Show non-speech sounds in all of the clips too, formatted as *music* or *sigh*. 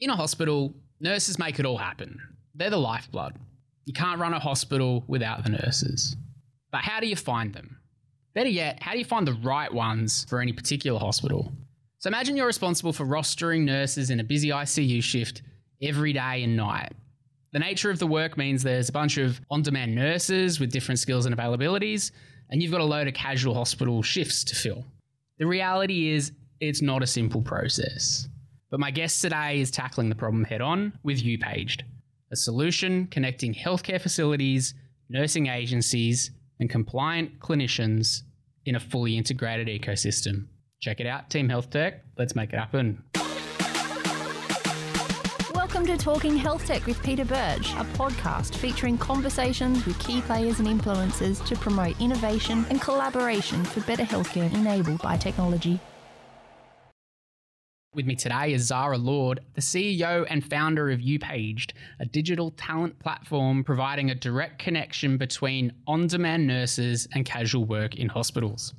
In a hospital, nurses make it all happen. They're the lifeblood. You can't run a hospital without the nurses. But how do you find them? Better yet, how do you find the right ones for any particular hospital? So imagine you're responsible for rostering nurses in a busy ICU shift every day and night. The nature of the work means there's a bunch of on demand nurses with different skills and availabilities, and you've got a load of casual hospital shifts to fill. The reality is, it's not a simple process. But my guest today is tackling the problem head on with UPaged, a solution connecting healthcare facilities, nursing agencies, and compliant clinicians in a fully integrated ecosystem. Check it out, Team Health Tech. Let's make it happen. Welcome to Talking Health Tech with Peter Birch, a podcast featuring conversations with key players and influencers to promote innovation and collaboration for better healthcare enabled by technology. With me today is Zara Lord, the CEO and founder of UPaged, a digital talent platform providing a direct connection between on demand nurses and casual work in hospitals.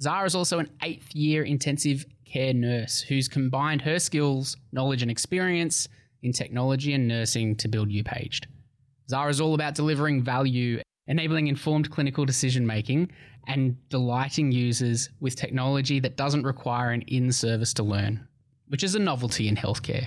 Zara is also an eighth year intensive care nurse who's combined her skills, knowledge, and experience in technology and nursing to build UPaged. Zara is all about delivering value, enabling informed clinical decision making, and delighting users with technology that doesn't require an in service to learn which is a novelty in healthcare.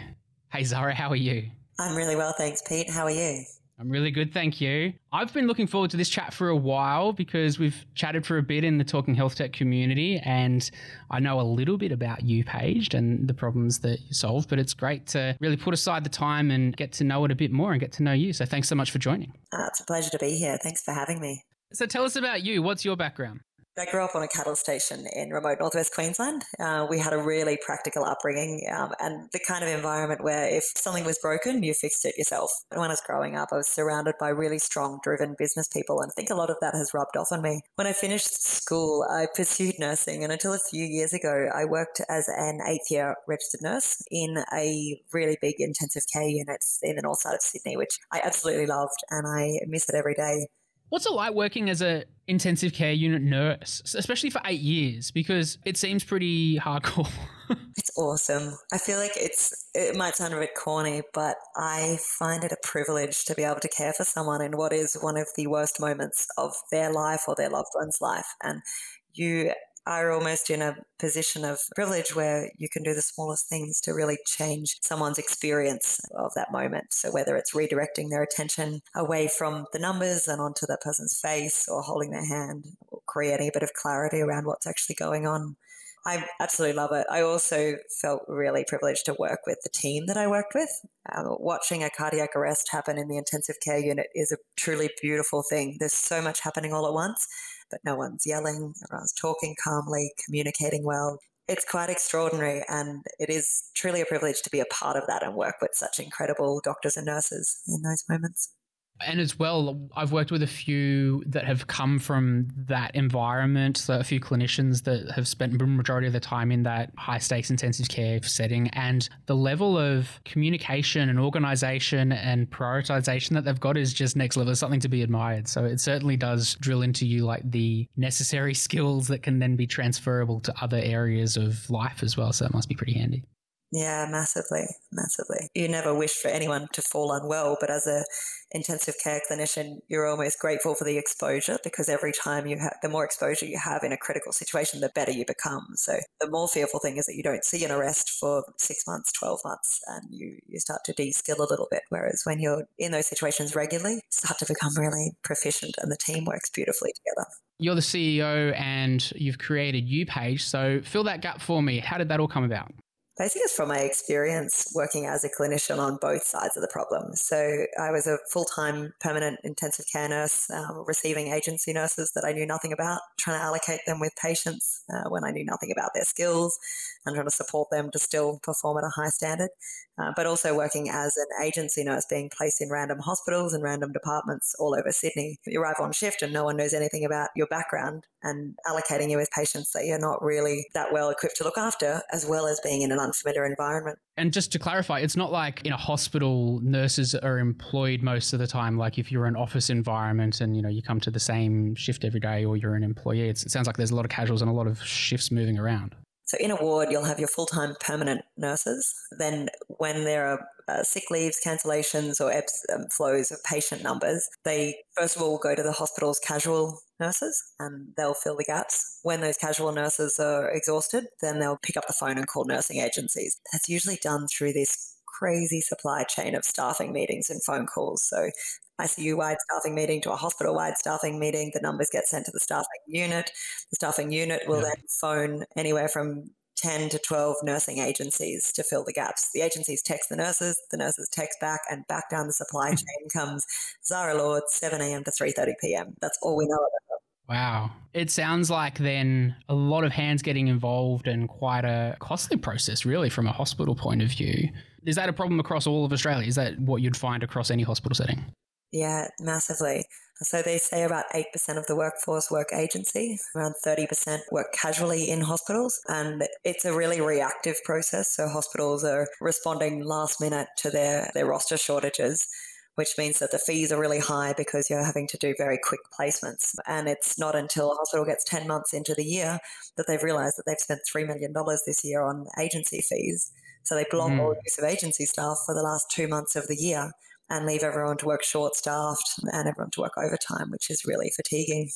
Hey, Zara, how are you? I'm really well, thanks, Pete. How are you? I'm really good, thank you. I've been looking forward to this chat for a while because we've chatted for a bit in the Talking Health Tech community, and I know a little bit about UPaged and the problems that you solve, but it's great to really put aside the time and get to know it a bit more and get to know you. So thanks so much for joining. Uh, it's a pleasure to be here. Thanks for having me. So tell us about you. What's your background? I grew up on a cattle station in remote northwest Queensland. Uh, we had a really practical upbringing um, and the kind of environment where if something was broken, you fixed it yourself. And when I was growing up, I was surrounded by really strong, driven business people. And I think a lot of that has rubbed off on me. When I finished school, I pursued nursing. And until a few years ago, I worked as an eighth year registered nurse in a really big intensive care unit in the north side of Sydney, which I absolutely loved. And I miss it every day. What's it like working as a intensive care unit nurse, especially for eight years? Because it seems pretty hardcore. *laughs* it's awesome. I feel like it's it might sound a bit corny, but I find it a privilege to be able to care for someone in what is one of the worst moments of their life or their loved one's life. And you are almost in a position of privilege where you can do the smallest things to really change someone's experience of that moment. So whether it's redirecting their attention away from the numbers and onto that person's face or holding their hand or creating a bit of clarity around what's actually going on. I absolutely love it. I also felt really privileged to work with the team that I worked with. Uh, watching a cardiac arrest happen in the intensive care unit is a truly beautiful thing. There's so much happening all at once but no one's yelling, everyone's talking calmly, communicating well. It's quite extraordinary, and it is truly a privilege to be a part of that and work with such incredible doctors and nurses in those moments and as well, I've worked with a few that have come from that environment. So a few clinicians that have spent the majority of their time in that high stakes intensive care setting, and the level of communication and organization and prioritization that they've got is just next level. It's something to be admired. So it certainly does drill into you like the necessary *laughs* skills that can then be transferable to other areas of life as well. So that must be pretty handy. Yeah, massively, massively. You never wish for anyone to fall unwell, but as a intensive care clinician, you're almost grateful for the exposure because every time you have, the more exposure you have in a critical situation, the better you become. So the more fearful thing is that you don't see an arrest for six months, 12 months, and you, you start to de-skill a little bit. Whereas when you're in those situations regularly, you start to become really proficient and the team works beautifully together. You're the CEO and you've created UPage. So fill that gap for me. How did that all come about? Basically, it's from my experience working as a clinician on both sides of the problem. So I was a full time permanent intensive care nurse, um, receiving agency nurses that I knew nothing about, trying to allocate them with patients uh, when I knew nothing about their skills, and trying to support them to still perform at a high standard. Uh, but also working as an agency nurse, being placed in random hospitals and random departments all over Sydney. You arrive on shift and no one knows anything about your background and allocating you with patients that you're not really that well equipped to look after, as well as being in an unfamiliar environment. And just to clarify, it's not like in a hospital, nurses are employed most of the time. Like if you're an office environment and you know you come to the same shift every day, or you're an employee, it sounds like there's a lot of casuals and a lot of shifts moving around. So in a ward, you'll have your full time permanent nurses. Then, when there are uh, sick leaves, cancellations, or ebbs and flows of patient numbers, they first of all go to the hospital's casual nurses and they'll fill the gaps. When those casual nurses are exhausted, then they'll pick up the phone and call nursing agencies. That's usually done through this crazy supply chain of staffing meetings and phone calls. So ICU wide staffing meeting to a hospital wide staffing meeting. The numbers get sent to the staffing unit. The staffing unit will yeah. then phone anywhere from 10 to 12 nursing agencies to fill the gaps. The agencies text the nurses, the nurses text back, and back down the supply hmm. chain comes Zara Lord, 7 a.m. to 3.30 p.m. That's all we know about Wow. It sounds like then a lot of hands getting involved and quite a costly process, really, from a hospital point of view. Is that a problem across all of Australia? Is that what you'd find across any hospital setting? Yeah, massively. So they say about 8% of the workforce work agency, around 30% work casually in hospitals. And it's a really reactive process. So hospitals are responding last minute to their, their roster shortages which means that the fees are really high because you're having to do very quick placements. And it's not until a hospital gets 10 months into the year that they've realized that they've spent $3 million this year on agency fees. So they block mm. all use of agency staff for the last two months of the year and leave everyone to work short staffed and everyone to work overtime, which is really fatiguing.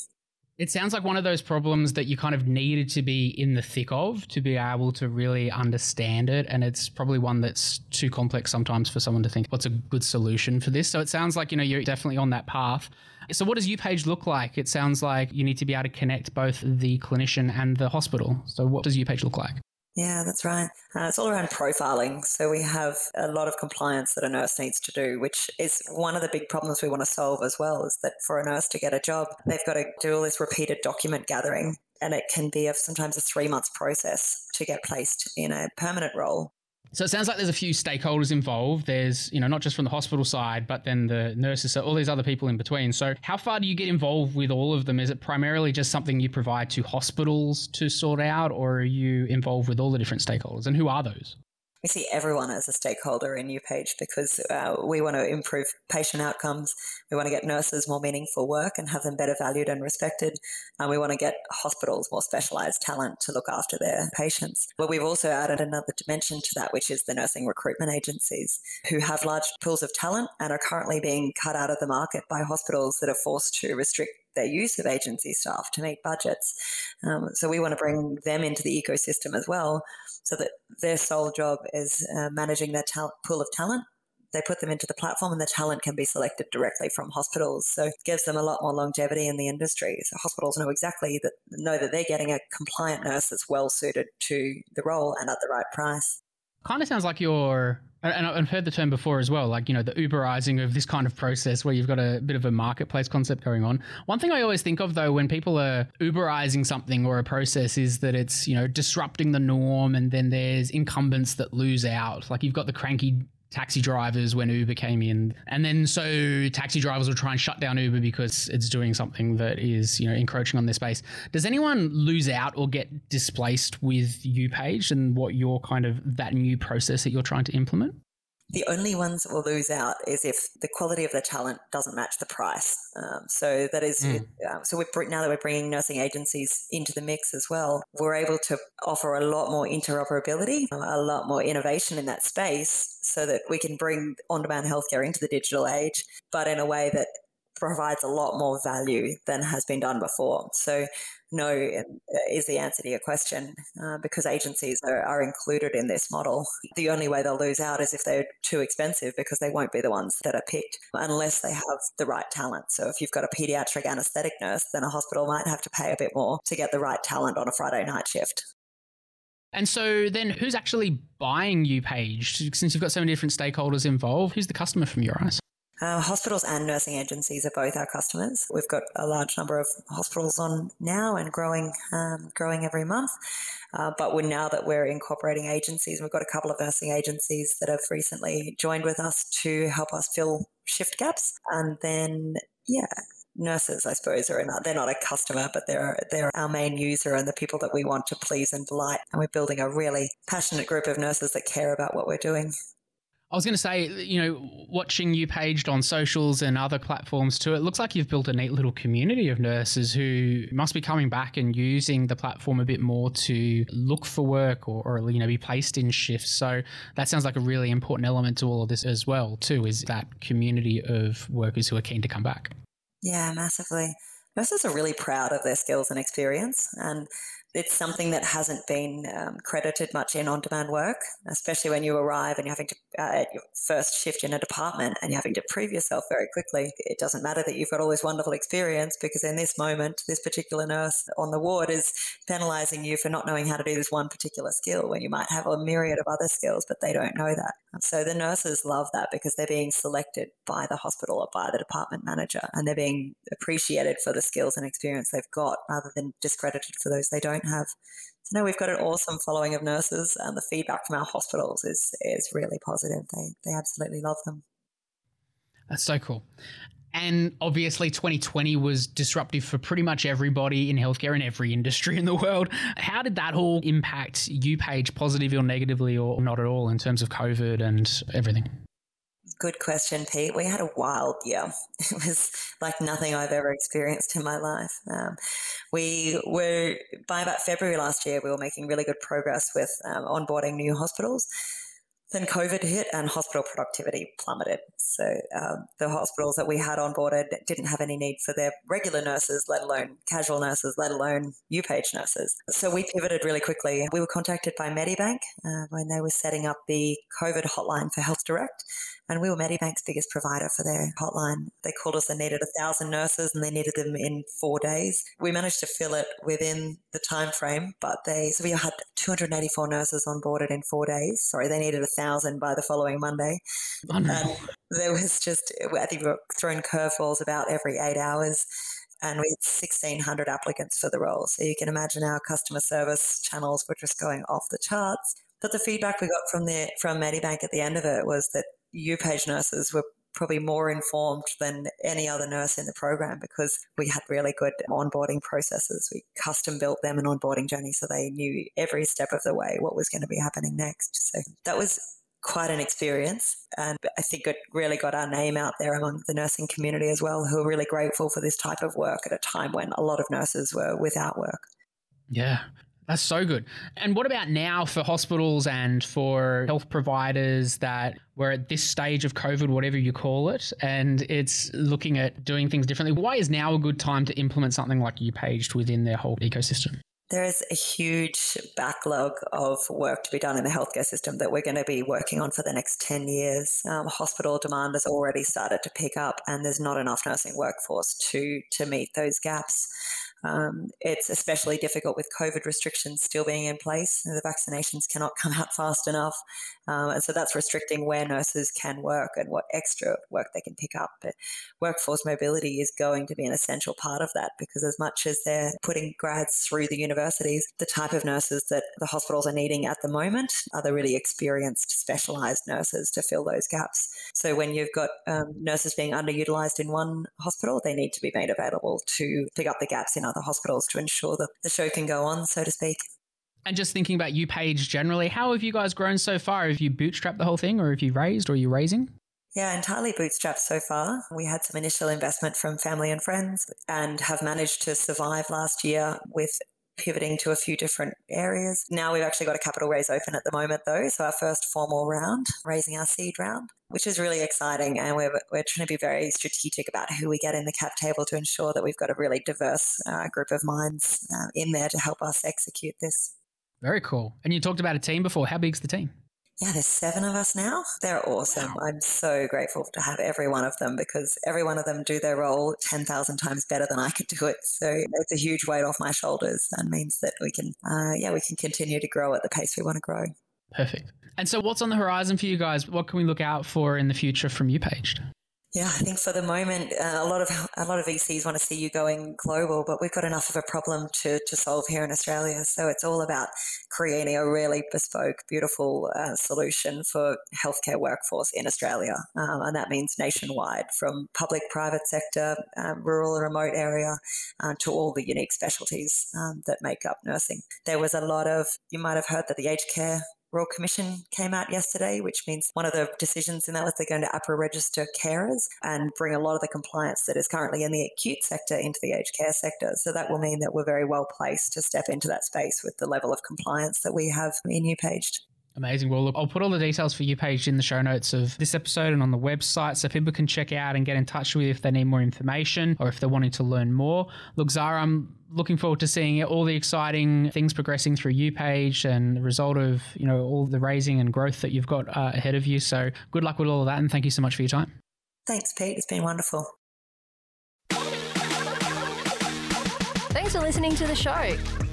It sounds like one of those problems that you kind of needed to be in the thick of to be able to really understand it. And it's probably one that's too complex sometimes for someone to think, what's a good solution for this? So it sounds like, you know, you're definitely on that path. So what does UPage look like? It sounds like you need to be able to connect both the clinician and the hospital. So what does UPage look like? Yeah, that's right. Uh, it's all around profiling. So we have a lot of compliance that a nurse needs to do, which is one of the big problems we want to solve as well. Is that for a nurse to get a job, they've got to do all this repeated document gathering, and it can be sometimes a three months process to get placed in a permanent role. So it sounds like there's a few stakeholders involved. There's, you know, not just from the hospital side, but then the nurses, so all these other people in between. So how far do you get involved with all of them? Is it primarily just something you provide to hospitals to sort out, or are you involved with all the different stakeholders? And who are those? We see everyone as a stakeholder in UPage because uh, we want to improve patient outcomes. We want to get nurses more meaningful work and have them better valued and respected. And we want to get hospitals more specialised talent to look after their patients. But we've also added another dimension to that, which is the nursing recruitment agencies who have large pools of talent and are currently being cut out of the market by hospitals that are forced to restrict their use of agency staff to meet budgets. Um, so we want to bring them into the ecosystem as well, so that their sole job is uh, managing their pool of talent. They put them into the platform, and the talent can be selected directly from hospitals. So it gives them a lot more longevity in the industry. So hospitals know exactly that know that they're getting a compliant nurse that's well suited to the role and at the right price. Kind of sounds like you're and I've heard the term before as well, like, you know, the Uberizing of this kind of process where you've got a bit of a marketplace concept going on. One thing I always think of, though, when people are Uberizing something or a process is that it's, you know, disrupting the norm and then there's incumbents that lose out. Like, you've got the cranky taxi drivers when Uber came in. And then so taxi drivers will try and shut down Uber because it's doing something that is, you know, encroaching on their space. Does anyone lose out or get displaced with UPage and what your kind of that new process that you're trying to implement? The only ones that will lose out is if the quality of the talent doesn't match the price. Um, so that is, mm. uh, so we're, now that we're bringing nursing agencies into the mix as well, we're able to offer a lot more interoperability, a lot more innovation in that space, so that we can bring on-demand healthcare into the digital age, but in a way that provides a lot more value than has been done before. So, no is the answer to your question uh, because agencies are, are, included in this model. The only way they'll lose out is if they're too expensive because they won't be the ones that are picked unless they have the right talent. So, if you've got a pediatric anesthetic nurse, then a hospital might have to pay a bit more to get the right talent on a Friday night shift. And so then who's actually buying UPage? Since you've got so many different stakeholders involved, who's the customer from your eyes? Uh, hospitals and nursing agencies are both our customers. We've got a large number of hospitals on now and growing, um, growing every month. Uh, but we're, now that we're incorporating agencies, we've got a couple of nursing agencies that have recently joined with us to help us fill shift gaps. And then, yeah, nurses, I suppose, are not, they're not a customer, but they're they're our main user and the people that we want to please and delight. And we're building a really passionate group of nurses that care about what we're doing. I was going to say, you know, watching UPaged on socials and other platforms too, it looks like you've built a neat little community of nurses who must be coming back and using the platform a bit more to look for work or, or you know, be placed in shifts. So that sounds like a really important element to all of this as well, too, is that community of workers who are keen to come back. Yeah, massively. Nurses are really proud of their skills and experience, and it's something that hasn't been um, credited much in on-demand work, especially when you arrive and you're having to uh, at your first shift in a department and you're having to prove yourself very quickly. It doesn't matter that you've got all this wonderful experience because in this moment, this particular nurse on the ward is penalising you for not knowing how to do this one particular skill when you might have a myriad of other skills, but they don't know that. So the nurses love that because they're being selected by the hospital or by the department manager and they're being appreciated for the skills and experience they've got rather than discredited for those they don't have. So no, we've got an awesome following of nurses and the feedback from our hospitals is is really positive. They they absolutely love them. That's so cool. And obviously, 2020 was disruptive for pretty much everybody in healthcare in every industry in the world. How did that all impact UPage positively or negatively, or not at all, in terms of COVID and everything? Good question, Pete. We had a wild year. *laughs* It was like nothing I've ever experienced in my life. Um, we were, by about February last year, we were making really good progress with um, onboarding new hospitals. Then COVID hit and hospital productivity plummeted. So um, the hospitals that we had onboarded didn't have any need for their regular nurses, let alone casual nurses, let alone UPage nurses. So we pivoted really quickly. We were contacted by Medibank uh, when they were setting up the COVID hotline for Health Direct. And we were Medibank's biggest provider for their hotline. They called us, they needed a thousand nurses and they needed them in four days. We managed to fill it within the time frame, but they, so we had 284 nurses onboarded in four days. Sorry, they needed a thousand by the following Monday. And there was just, I think we were thrown curveballs about every eight hours and we had 1,600 applicants for the role. So you can imagine our customer service channels were just going off the charts. But the feedback we got from the from Medibank at the end of it was that UPage nurses were probably more informed than any other nurse in the program because we had really good onboarding processes. We custom built them an onboarding journey so they knew every step of the way what was going to be happening next. So that was quite an experience. And I think it really got our name out there among the nursing community as well, who are really grateful for this type of work at a time when a lot of nurses were without work. Yeah. That's so good. And what about now for hospitals and for health providers that we're at this stage of COVID, whatever you call it, and it's looking at doing things differently? Why is now a good time to implement something like UPaged within their whole ecosystem? There is a huge backlog of work to be done in the healthcare system that we're going to be working on for the next 10 years. Um, hospital demand has already started to pick up, and there's not enough nursing workforce to, to meet those gaps. Um, it's especially difficult with COVID restrictions still being in place. The vaccinations cannot *laughs* come out fast enough. Um, and so that's restricting where nurses can work and what extra work they can pick up. But workforce mobility is going to be an essential part of that because, as much as they're putting grads through the universities, the type of nurses that the hospitals are needing at the moment are the really experienced, specialized nurses to fill those gaps. So when you've got um, nurses being underutilized in one hospital, they need to be made available to pick up the gaps in other hospitals to ensure that the show can go on, so to speak. And just thinking about UPage generally, how have you guys grown so far? Have you bootstrapped the whole thing or have you raised or are you raising? Yeah, entirely bootstrapped so far. We had some initial investment from family and friends and have managed to survive last year with pivoting to a few different areas. Now we've actually got a capital raise open at the moment, though. So our first formal round, raising our seed round, which is really exciting. And we're, we're trying to be very strategic about who we get in the cap table to ensure that we've got a really diverse uh, group of minds uh, in there to help us execute this. Very cool. And you talked about a team before. How big's the team? Yeah, there's seven of us now. They're awesome. Wow. I'm so grateful to have every one of them because every one of them do their role 10,000 times better than I could do it. So it's a huge weight off my shoulders and means that we can, uh, yeah, we can continue to grow at the pace we want to grow. Perfect. And so what's on the horizon for you guys? What can we look out for in the future from UPaged? Yeah, I think for the moment, uh, a lot of *laughs* a lot of VCs want to see you going global, but we've got enough of a problem to, to solve here in Australia. So it's all about creating a really bespoke, beautiful uh, solution for healthcare workforce in Australia, um, and that means nationwide, from public, private sector, um, rural, and remote area, uh, to all the unique specialties um, that make up nursing. There was a lot of you might have heard that the aged care Royal Commission came out yesterday, which means one of the decisions in that was they're going to AHPRA register carers and bring a lot of the compliance that is currently in the acute sector into the aged care sector. So that will mean that we're very well placed to step into that space with the level of compliance that we have in UPaged. Amazing. Well, look, I'll put all the details for UPage in the show notes of this episode and on the website so people can check out and get in touch with you if they need more information or if they're wanting to learn more. Look, Zara, I'm looking forward to seeing all the exciting things progressing through UPage and the result of, you know, all the raising and growth that you've got uh, ahead of you. So good luck with all of that and thank you so much for your time. Thanks, Pete. It's been wonderful. Thanks for listening to the show.